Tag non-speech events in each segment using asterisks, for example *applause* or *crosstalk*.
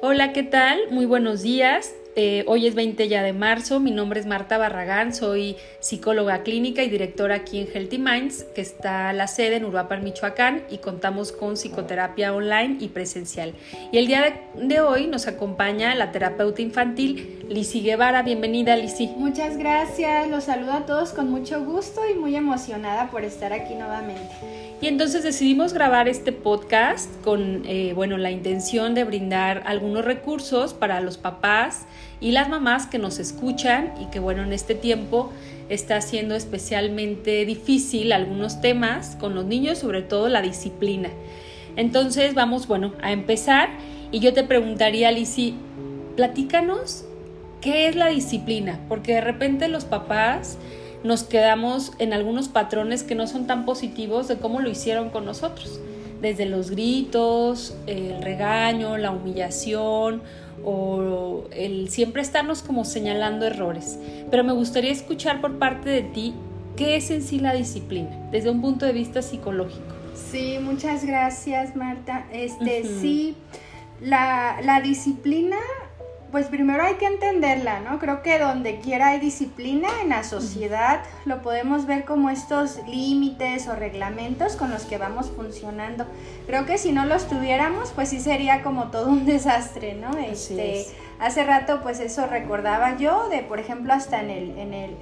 Hola, ¿qué tal? Muy buenos días. Eh, hoy es 20 ya de marzo, mi nombre es Marta Barragán, soy psicóloga clínica y directora aquí en Healthy Minds, que está la sede en Uruapan, Michoacán, y contamos con psicoterapia online y presencial. Y el día de, hoy nos acompaña la terapeuta infantil Lisi Guevara. Bienvenida, Lisi. Muchas gracias, los saludo a todos con mucho gusto y muy emocionada por estar aquí nuevamente. Y entonces decidimos grabar este podcast con eh, bueno, la intención de brindar algunos recursos para los papás y las mamás que nos escuchan y que bueno, en este tiempo está siendo especialmente difícil algunos temas con los niños, sobre todo la disciplina. Entonces vamos, bueno, a empezar y yo te preguntaría, Lisi, platícanos qué es la disciplina, porque de repente los papás nos quedamos en algunos patrones que no son tan positivos de cómo lo hicieron con nosotros, desde los gritos, el regaño, la humillación o el siempre estarnos como señalando errores. Pero me gustaría escuchar por parte de ti qué es en sí la disciplina, desde un punto de vista psicológico. Sí, muchas gracias Marta. Este, sí, la, la disciplina pues primero hay que entenderla, ¿no? Creo que donde quiera hay disciplina en la sociedad, lo podemos ver como estos límites o reglamentos con los que vamos funcionando. Creo que si no los tuviéramos, pues sí sería como todo un *laughs* desastre, ¿no? Este, hace rato, pues eso recordaba yo, de por ejemplo, hasta en el, en el,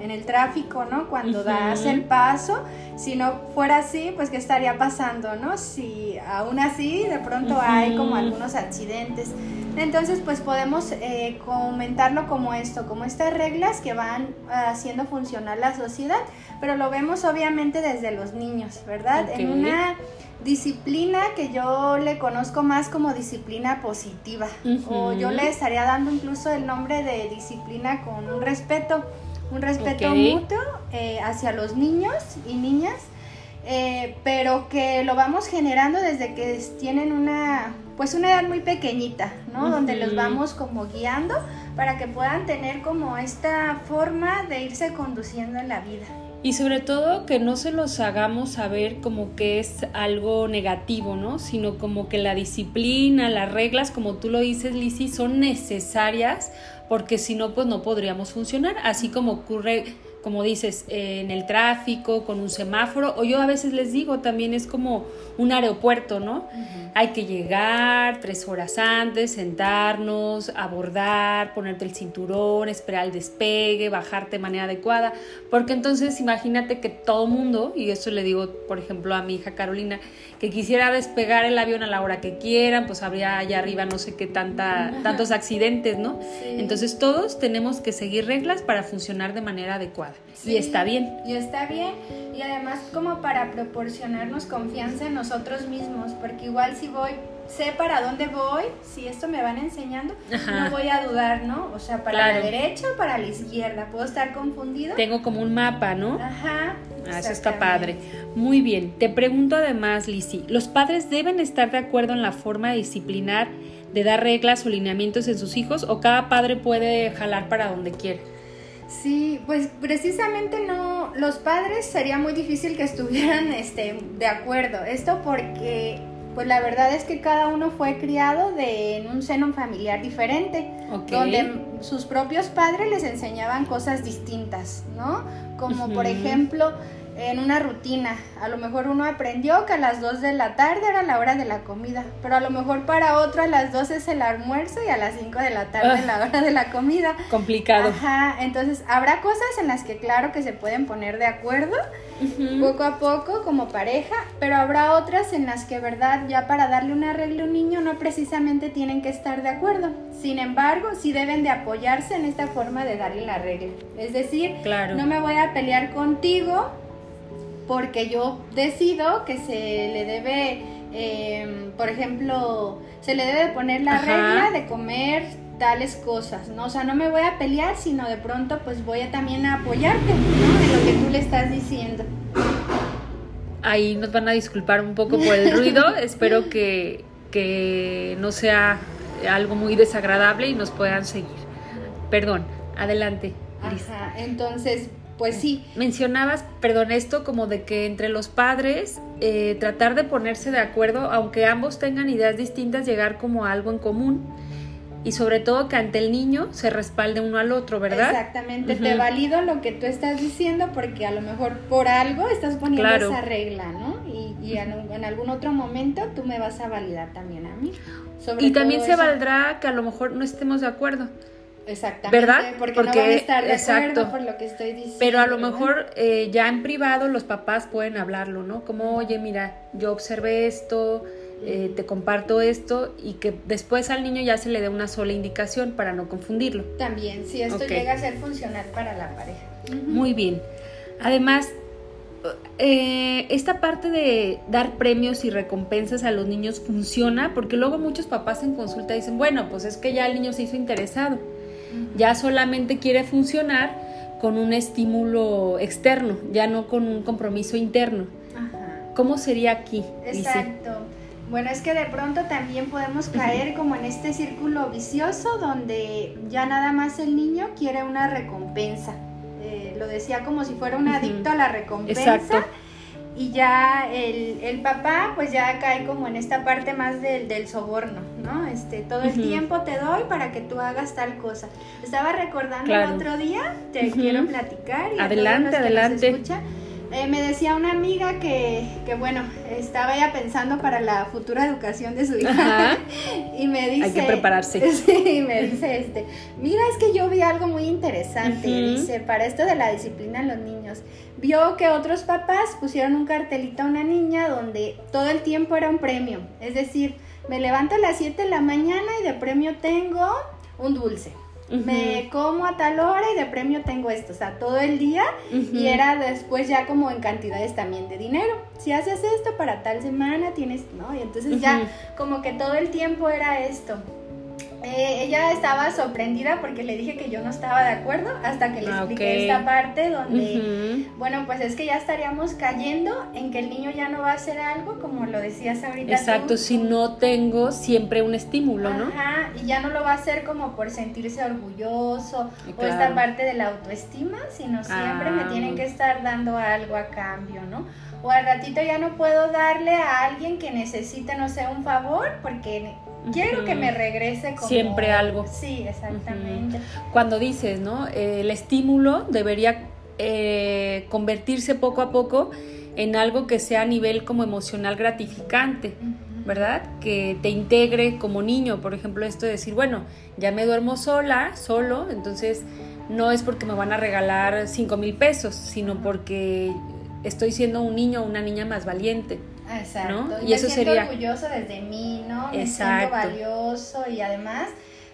en, el tráfico, ¿no? Cuando das el paso, si no fuera así, pues qué estaría pasando, ¿no? Si aún así de pronto hay como algunos accidentes. Entonces, pues podemos eh, comentarlo como esto, como estas reglas que van haciendo funcionar la sociedad, pero lo vemos obviamente desde los niños, ¿verdad? En una disciplina que yo le conozco más como disciplina positiva, o yo le estaría dando incluso el nombre de disciplina con un respeto, un respeto mutuo eh, hacia los niños y niñas. Eh, pero que lo vamos generando desde que tienen una pues una edad muy pequeñita, ¿no? Donde los vamos como guiando para que puedan tener como esta forma de irse conduciendo en la vida. Y sobre todo que no se los hagamos saber como que es algo negativo, ¿no? Sino como que la disciplina, las reglas, como tú lo dices, Lizzy, son necesarias porque si no, pues no podríamos funcionar. Así como ocurre como dices, en el tráfico, con un semáforo, o yo a veces les digo, también es como un aeropuerto, ¿no? Hay que llegar tres horas antes, sentarnos, abordar, ponerte el cinturón, esperar el despegue, bajarte de manera adecuada, porque entonces imagínate que todo mundo, y eso le digo, por ejemplo, a mi hija Carolina, que quisiera despegar el avión a la hora que quieran, pues habría allá arriba no sé qué tanta, tantos accidentes, ¿no? Entonces todos tenemos que seguir reglas para funcionar de manera adecuada. Y está bien. Y está bien. Y además como para proporcionarnos confianza en nosotros mismos, porque igual si voy sé para dónde voy, si esto me van enseñando, no voy a dudar, ¿no? O sea, para la derecha o para la izquierda, puedo estar confundido. Tengo como un mapa, ¿no? Ajá. Ah, eso está padre. Muy bien. Te pregunto además, Lisi, ¿los padres deben estar de acuerdo en la forma de disciplinar, de dar reglas o lineamientos en sus hijos o cada padre puede jalar para donde quiera? Sí, pues precisamente no, los padres sería muy difícil que estuvieran *laughs* este, de acuerdo. Esto porque pues la verdad es que cada uno fue criado de, en un seno familiar diferente, donde sus propios padres les enseñaban cosas distintas, ¿no? Como por ejemplo en una rutina. A lo mejor uno aprendió que a las 2 de la tarde era la hora de la comida, pero a lo mejor para otro a las 2 es el almuerzo y a las 5 de la tarde es la hora de la comida. Complicado. Ajá, entonces habrá cosas en las que claro que se pueden poner de acuerdo poco a poco como pareja, pero habrá otras en las que, verdad, ya para darle una regla a un niño no precisamente tienen que estar de acuerdo. Sin embargo, sí deben de apoyarse en esta forma de darle la regla. Es decir, claro. no me voy a pelear contigo porque yo decido que se le debe, em, por ejemplo, se le debe poner la regla de comer tales cosas, ¿no? O sea, no me voy a pelear, sino de pronto pues voy a también a apoyarte, ¿no? En lo que tú le estás diciendo. Ahí nos van a disculpar un poco por el ruido, *laughs* espero que, que no sea algo muy desagradable y nos puedan seguir. Perdón, adelante. Ajá, entonces pues sí. Mencionabas, perdón, esto como de que entre los padres eh, tratar de ponerse de acuerdo, aunque ambos tengan ideas distintas, llegar como a algo en común y sobre todo que ante el niño se respalde uno al otro, ¿verdad? Exactamente, te valido lo que tú estás diciendo porque a lo mejor por algo estás poniendo esa regla, ¿no? Y, y en, algún otro momento tú me vas a validar también a mí. y también se valdrá que a lo mejor no estemos de acuerdo. Exactamente, ¿verdad? Porque, no van a estar de exacto, por lo que estoy diciendo. Pero a lo mejor eh, ya en privado los papás pueden hablarlo, ¿no? Como, oye, mira, yo observé esto, eh, te comparto esto y que después al niño ya se le dé una sola indicación para no confundirlo. También, si esto llega a ser funcional para la pareja. Muy bien. Además, eh, esta parte de dar premios y recompensas a los niños funciona porque luego muchos papás en consulta dicen, bueno, pues es que ya el niño se hizo interesado, ya solamente quiere funcionar con un estímulo externo, ya no con un compromiso interno. ¿Cómo sería aquí? Exacto. Bueno, es que de pronto también podemos caer como en este círculo vicioso donde ya nada más el niño quiere una recompensa. Eh, lo decía como si fuera un adicto a la recompensa. Y ya el, papá pues ya cae como en esta parte más del, soborno, ¿no? Este, todo el tiempo te doy para que tú hagas tal cosa. Estaba recordando el otro día, te quiero platicar. Y adelante, adelante. Eh, me decía una amiga que, que, bueno, estaba ella pensando para la futura educación de su hija. *laughs* y me dice. Hay que prepararse. *laughs* Sí, me dice este. Mira, es que yo vi algo muy interesante. Dice, para esto de la disciplina los niños. Vio que otros papás pusieron un cartelito a una niña donde todo el tiempo era un premio. Es decir, me levanto a las 7 de la mañana y de premio tengo un dulce me como a tal hora y de premio tengo esto, o sea, todo el día y era después ya como en cantidades también de dinero. Si haces esto para tal semana tienes, ¿no? Y entonces ya como que todo el tiempo era esto. Eh, ella estaba sorprendida porque le dije que yo no estaba de acuerdo hasta que le ah, expliqué esta parte donde, bueno, pues es que ya estaríamos cayendo en que el niño ya no va a hacer algo como lo decías ahorita. Exacto, si no tengo siempre un estímulo, ¿no? Ajá, y ya no lo va a hacer como por sentirse orgulloso o esta parte de la autoestima, sino siempre me tienen ah. que estar dando algo a cambio, ¿no? O al ratito ya no puedo darle a alguien que necesite, no sé, un favor porque quiero que me regrese como... Siempre algo. Sí, exactamente. Cuando dices, ¿no? el estímulo debería eh, convertirse poco a poco en algo que sea a nivel como emocional gratificante. ¿verdad? Que te integre como niño, por ejemplo, esto de decir, bueno, ya me duermo sola, solo, entonces no es porque me van a regalar cinco mil pesos, sino porque estoy siendo un niño o una niña más valiente. Exacto. Y, eso sería orgulloso desde mí, ¿no? Me siento valioso y además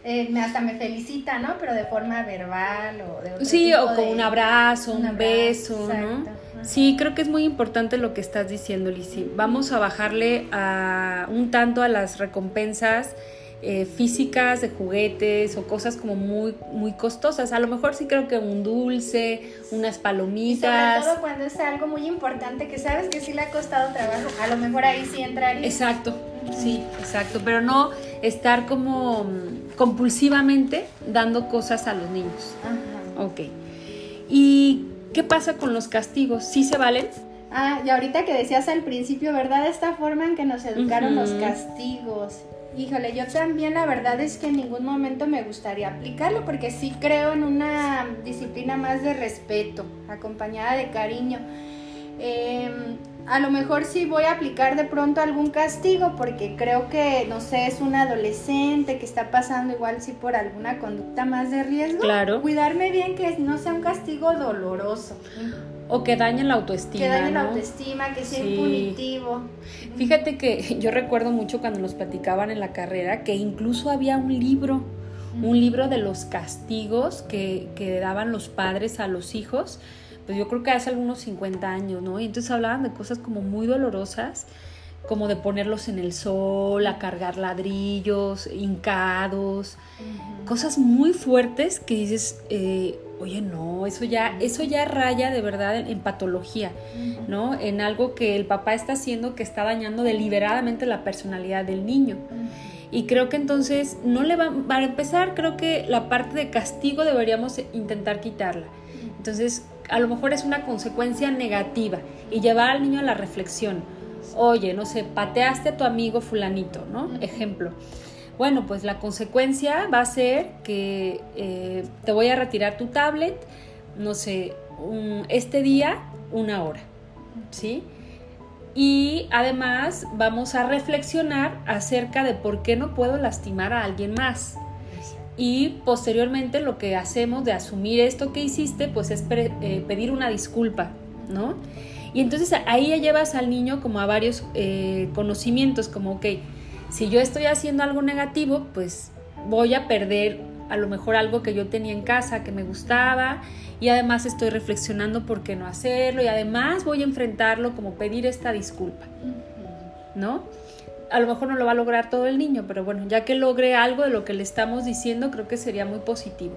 eh, hasta me felicita, ¿no? Pero de forma verbal o de otro Sí, o con un abrazo, un, beso, ¿no? Sí, creo que es muy importante lo que estás diciendo, Lizzie. Vamos a bajarle a un tanto a las recompensas eh, físicas de juguetes o cosas como muy, muy costosas. A lo mejor sí creo que un dulce, unas palomitas. Y sobre todo cuando es algo muy importante que sabes que sí le ha costado trabajo, a lo mejor ahí sí entraría. Exacto, sí, exacto, pero no estar como mm, compulsivamente dando cosas a los niños. Ajá. Ok. ¿Y qué pasa con los castigos? ¿Sí se valen? Ah, y ahorita que decías al principio, ¿verdad? Esta forma en que nos educaron los castigos. Híjole, yo también la verdad es que en ningún momento me gustaría aplicarlo porque sí creo en una disciplina más de respeto, acompañada de cariño. Em, a lo mejor sí voy a aplicar de pronto algún castigo porque creo que, no sé, es un adolescente que está pasando igual sí por alguna conducta más de riesgo. Claro. Cuidarme bien que no sea un castigo doloroso. O que dañe la autoestima. Que dañe la autoestima, que sea impunitivo. Fíjate que *laughs* yo recuerdo mucho cuando nos platicaban en la carrera que incluso había un libro, un libro de los castigos que, que daban los padres a los hijos. Pues yo creo que hace algunos 50 años, ¿no? Y entonces hablaban de cosas como muy dolorosas como de ponerlos en el sol, a cargar ladrillos, hincados, cosas muy fuertes que dices, eh, oye, no, eso ya, eso ya raya de verdad en, patología, ¿no? En algo que el papá está haciendo que está dañando deliberadamente la personalidad del niño. Y creo que entonces no le va, para empezar, creo que la parte de castigo deberíamos intentar quitarla. Entonces, a lo mejor es una consecuencia negativa y llevar al niño a la reflexión. Oye, no sé, pateaste a tu amigo fulanito, ¿no? Ejemplo. Bueno, pues la consecuencia va a ser que eh, te voy a retirar tu tablet, no sé, este día, una hora, ¿sí? Y además vamos a reflexionar acerca de por qué no puedo lastimar a alguien más. Y posteriormente lo que hacemos de asumir esto que hiciste, pues es eh, pedir una disculpa, ¿no? Y entonces ahí ya llevas al niño como a varios eh, conocimientos, como, ok, si yo estoy haciendo algo negativo, pues voy a perder a lo mejor algo que yo tenía en casa que me gustaba y además estoy reflexionando por qué no hacerlo y además voy a enfrentarlo como pedir esta disculpa, ¿no? A lo mejor no lo va a lograr todo el niño, pero bueno, ya que logre algo de lo que le estamos diciendo, creo que sería muy positivo.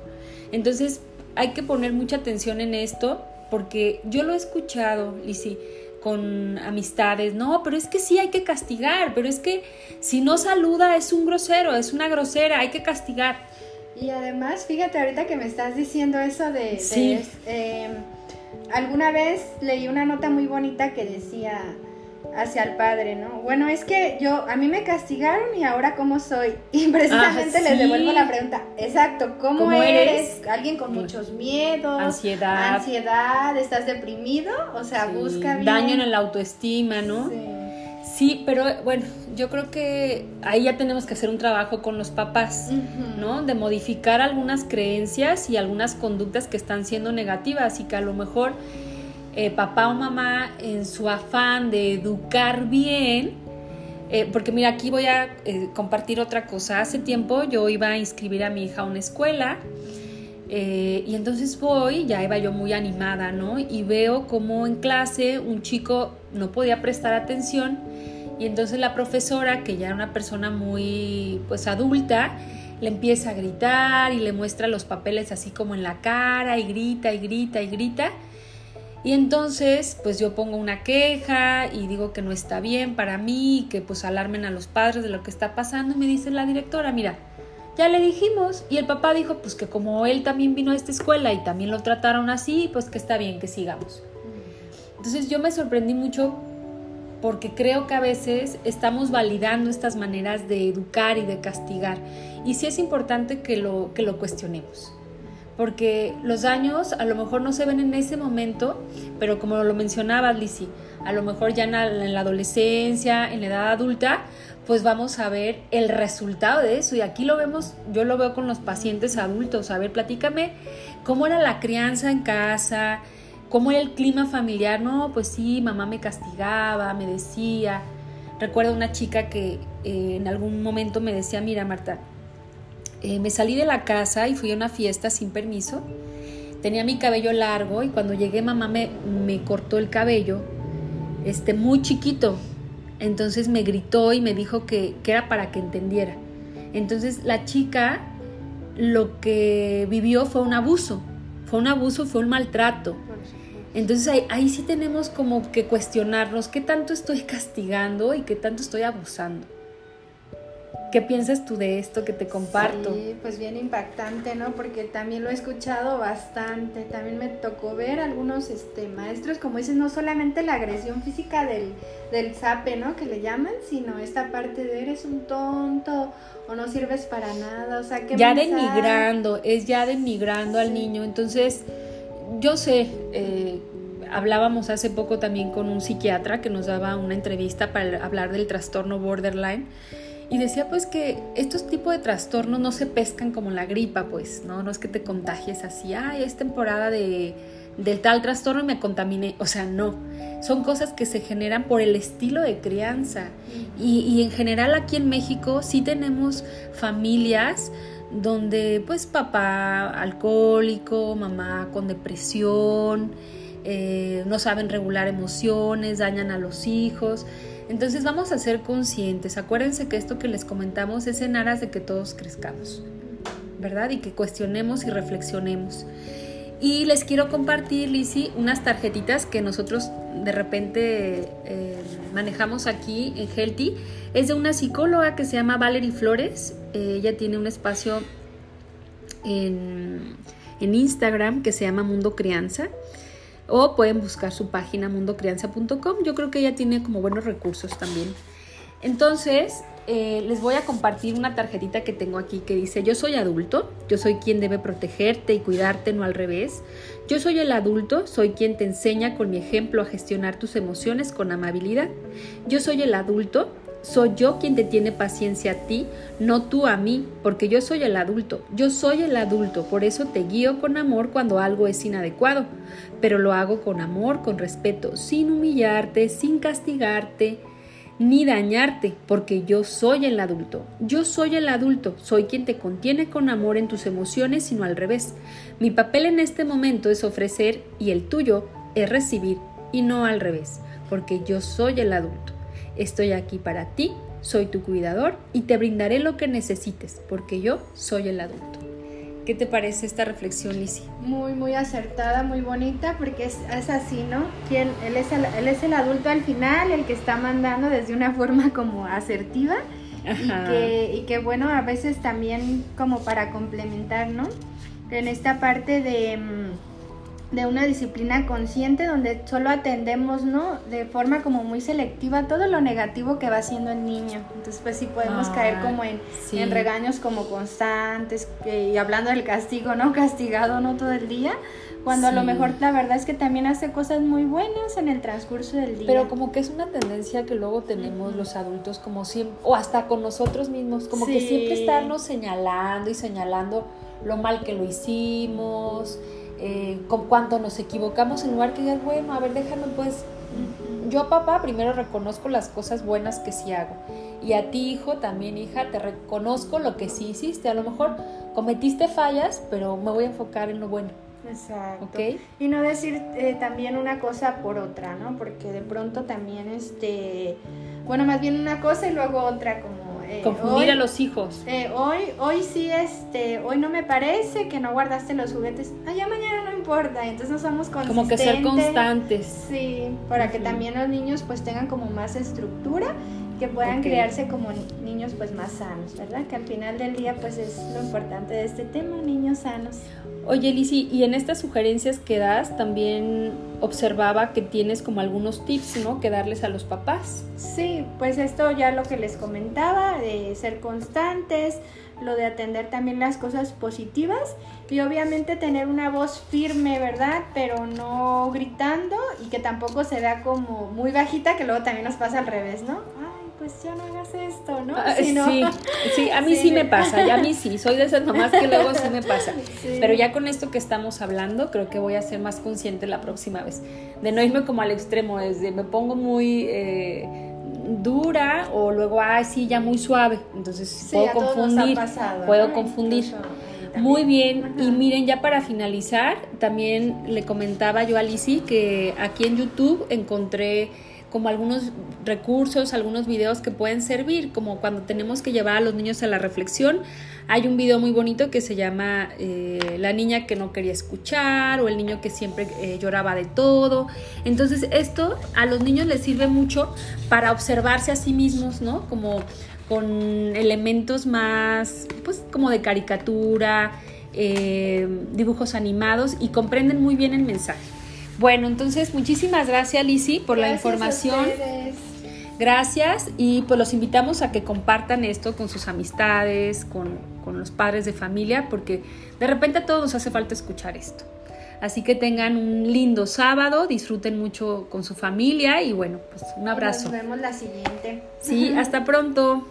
Entonces, hay que poner mucha atención en esto porque yo lo he escuchado, Lisi, con amistades, no, pero es que sí hay que castigar, pero es que si no saluda es un grosero, es una grosera, hay que castigar. Y además, fíjate ahorita que me estás diciendo eso de... Sí. Em, alguna vez leí una nota muy bonita que decía hacia el padre, ¿no? Bueno, es que yo, a mí me castigaron y ahora cómo soy. *laughs* Y precisamente ah, les devuelvo la pregunta, exacto, ¿cómo, eres? ¿Alguien con muchos miedos? Ansiedad. Ansiedad, ¿estás deprimido? O sea, busca bien. Daño en la autoestima, ¿no? Sí. Sí, pero bueno, yo creo que ahí ya tenemos que hacer un trabajo con los papás, ¿no? De modificar algunas creencias y algunas conductas que están siendo negativas y que a lo mejor eh, papá o mamá en su afán de educar bien, eh, porque mira, aquí voy a eh, compartir otra cosa. Hace tiempo yo iba a inscribir a mi hija a una escuela y entonces voy, ya iba yo muy animada, ¿no? Y veo como en clase un chico no podía prestar atención y entonces la profesora, que ya era una persona muy pues adulta, le empieza a gritar y le muestra los papeles así como en la cara y grita y grita y grita. Entonces pues yo pongo una queja y digo que no está bien para mí, que pues alarmen a los padres de lo que está pasando y me dice la directora, mira, ya le dijimos y el papá dijo pues que como él también vino a esta escuela y también lo trataron así, pues que está bien que sigamos. Entonces yo me sorprendí mucho porque creo que a veces estamos validando estas maneras de educar y de castigar. Y sí es importante que lo, que lo cuestionemos, porque los daños a lo mejor no se ven en ese momento, pero como lo mencionaba Lizzie, a lo mejor ya en la, en la adolescencia, en la edad adulta, pues vamos a ver el resultado de eso. Y aquí lo vemos, yo lo veo con los pacientes adultos. A ver, platícame cómo era la crianza en casa, ¿Cómo era el clima familiar? No, pues sí, mamá me castigaba, me decía. Recuerdo una chica que eh, en algún momento me decía, mira Marta, eh, me salí de la casa y fui a una fiesta sin permiso. Tenía mi cabello largo y cuando llegué mamá me, me cortó el cabello, este, muy chiquito. Entonces me gritó y me dijo que, que era para que entendiera. Entonces la chica lo que vivió fue un abuso, fue un abuso, fue un maltrato. Entonces ahí, sí tenemos como que cuestionarnos qué tanto estoy castigando y qué tanto estoy abusando. ¿Qué piensas tú de esto que te comparto? Sí, pues bien impactante, ¿no? Porque también lo he escuchado bastante. También me tocó ver algunos este, maestros, como dices, no solamente la agresión física del, del zape, ¿no? Que le llaman, sino esta parte de eres un tonto o no sirves para nada. O sea, que Ya denigrando, es ya denigrando al niño. Entonces yo sé, eh, hablábamos hace poco también con un psiquiatra que nos daba una entrevista para hablar del trastorno borderline y decía pues que estos tipos de trastornos no se pescan como la gripa, pues, ¿no? No es que te contagies así, ay, es temporada de, del tal trastorno y me contaminé, o sea, no, son cosas que se generan por el estilo de crianza y, y en general aquí en México sí tenemos familias donde pues papá alcohólico, mamá con depresión, eh, no saben regular emociones, dañan a los hijos. Entonces vamos a ser conscientes. Acuérdense que esto que les comentamos es en aras de que todos crezcamos, ¿verdad? Y que cuestionemos y reflexionemos. Y les quiero compartir, Lizzy, unas tarjetitas que nosotros de repente eh, manejamos aquí en Healthy. Es de una psicóloga que se llama Valerie Flores. Eh, ella tiene un espacio en, en, Instagram que se llama Mundo Crianza. O pueden buscar su página mundocrianza.com. Yo creo que ella tiene como buenos recursos también. Entonces, eh, les voy a compartir una tarjetita que tengo aquí que dice, yo soy adulto, yo soy quien debe protegerte y cuidarte, no al revés. Yo soy el adulto, soy quien te enseña con mi ejemplo a gestionar tus emociones con amabilidad. Yo soy el adulto, soy yo quien te tiene paciencia a ti, no tú a mí, porque yo soy el adulto, yo soy el adulto, por eso te guío con amor cuando algo es inadecuado, pero lo hago con amor, con respeto, sin humillarte, sin castigarte, ni dañarte, porque yo soy el adulto. Yo soy el adulto, soy quien te contiene con amor en tus emociones, sino al revés. Mi papel en este momento es ofrecer y el tuyo es recibir y no al revés, porque yo soy el adulto. Estoy aquí para ti, soy tu cuidador y te brindaré lo que necesites, porque yo soy el adulto. ¿Qué te parece esta reflexión, Lizzie? Muy, muy acertada, muy bonita, porque es, así, ¿no? Que él, es el, él es el adulto al final, el que está mandando desde una forma como asertiva. Y que, y que, bueno, a veces también como para complementar, ¿no? En esta parte de... De una disciplina consciente donde solo atendemos, ¿no? De forma como muy selectiva todo lo negativo que va haciendo el niño. Entonces, pues sí podemos ah, caer como en, en, regaños como constantes y hablando del castigo, ¿no? *laughs* Castigado, ¿no? Todo el día. Cuando a lo mejor la verdad es que también hace cosas muy buenas en el transcurso del día. Pero como que es una tendencia que luego tenemos los adultos como siempre, o hasta con nosotros mismos, como que siempre estarnos señalando y señalando lo mal que lo hicimos eh, con cuando nos equivocamos en lugar que digas, bueno, a ver, déjame pues, yo papá primero reconozco las cosas buenas que sí hago. Y a ti, hijo, también, hija, te reconozco lo que sí hiciste. A lo mejor cometiste fallas, pero me voy a enfocar en lo bueno. Exacto. Y no decir eh, también una cosa por otra, ¿no? Porque de pronto también, este, bueno, más bien una cosa y luego otra, como eh, Confundir a los hijos. Eh, hoy, hoy sí, este, hoy no me parece que no guardaste los juguetes. Ah, ya mañana no importa. Entonces no somos consistentes. Como que ser constantes. Sí, para que también los niños pues tengan como más estructura que puedan criarse como niños pues más sanos, ¿verdad? Que al final del día pues es lo importante de este tema, niños sanos. Oye, Lisi, y en estas sugerencias que das, también observaba que tienes como algunos tips, ¿no? Que darles a los papás. Sí, pues esto ya lo que les comentaba, de ser constantes, lo de atender también las cosas positivas y obviamente tener una voz firme, ¿verdad? Pero no gritando y que tampoco se vea como muy bajita, que luego también nos pasa al revés, ¿no? Pues ya no hagas esto, ¿no? Ah, sí, sí, a mí *laughs* sí. me pasa, ya a mí sí, soy de esas mamás que luego sí me pasa. Pero ya con esto que estamos hablando, creo que voy a ser más consciente la próxima vez, de no irme como al extremo, desde me pongo muy... Eh, dura o luego, ay, sí, ya muy suave. Entonces puedo confundir. puedo confundir. Muy bien, y miren, ya para finalizar, también le comentaba yo a Lizzie que aquí en YouTube encontré como algunos recursos, algunos videos que pueden servir, como cuando tenemos que llevar a los niños a la reflexión. Hay un video muy bonito que se llama eh, La niña que no quería escuchar o el niño que siempre eh, lloraba de todo. Entonces esto a los niños les sirve mucho para observarse a sí mismos, ¿no? Como con elementos más, pues como de caricatura, eh, dibujos animados y comprenden muy bien el mensaje. Bueno, entonces muchísimas gracias Lisi por la información. Gracias y pues los invitamos a que compartan esto con sus amistades, con, con los padres de familia, porque de repente a todos nos hace falta escuchar esto. Así que tengan un lindo sábado, disfruten mucho con su familia y bueno, pues un abrazo. Nos vemos la siguiente. Sí, hasta pronto.